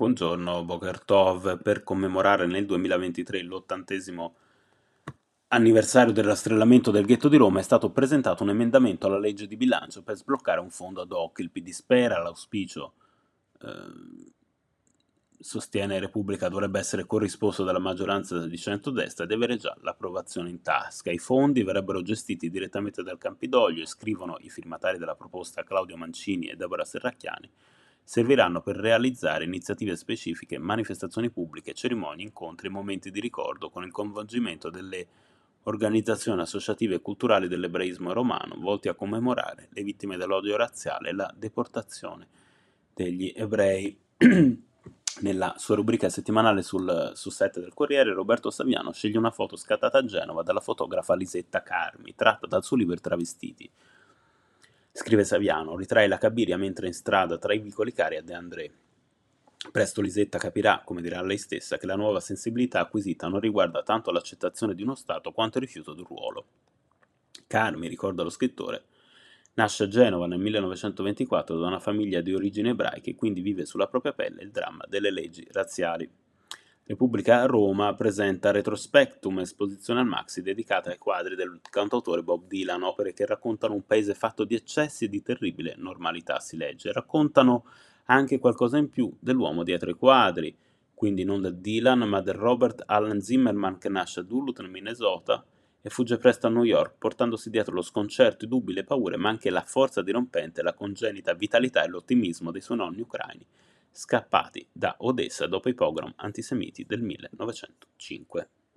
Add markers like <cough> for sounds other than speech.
Buongiorno, Boker. Per commemorare nel 2023 l'ottantesimo anniversario del rastrellamento del ghetto di Roma è stato presentato un emendamento alla legge di bilancio per sbloccare un fondo ad hoc. Il PD spera, l'auspicio eh, sostiene Repubblica dovrebbe essere corrisposto dalla maggioranza di centrodestra ed avere già l'approvazione in tasca. I fondi verrebbero gestiti direttamente dal Campidoglio e scrivono i firmatari della proposta Claudio Mancini e Deborah Serracchiani serviranno per realizzare iniziative specifiche, manifestazioni pubbliche, cerimonie, incontri e momenti di ricordo con il coinvolgimento delle organizzazioni associative e culturali dell'ebraismo romano volti a commemorare le vittime dell'odio razziale e la deportazione degli ebrei. <clears throat> Nella sua rubrica settimanale sul, sul set del Corriere, Roberto Saviano sceglie una foto scattata a Genova dalla fotografa Lisetta Carmi, tratta dal suo libro Travestiti, Scrive Saviano, ritrae la Cabiria mentre in strada tra i vicoli cari a De André. Presto Lisetta capirà, come dirà lei stessa, che la nuova sensibilità acquisita non riguarda tanto l'accettazione di uno Stato quanto il rifiuto di un ruolo. Carmi, ricorda lo scrittore, nasce a Genova nel 1924 da una famiglia di origini ebraiche e quindi vive sulla propria pelle il dramma delle leggi razziali. Repubblica Roma presenta Retrospectum, esposizione al Maxi dedicata ai quadri del cantautore Bob Dylan, opere che raccontano un paese fatto di eccessi e di terribile normalità, si legge. Raccontano anche qualcosa in più dell'uomo dietro i quadri, quindi non del Dylan, ma del Robert Allen Zimmerman che nasce a Duluth, nel Minnesota, e fugge presto a New York, portandosi dietro lo sconcerto, i dubbi, le paure, ma anche la forza dirompente, la congenita vitalità e l'ottimismo dei suoi nonni ucraini scappati da Odessa dopo i pogrom antisemiti del 1905.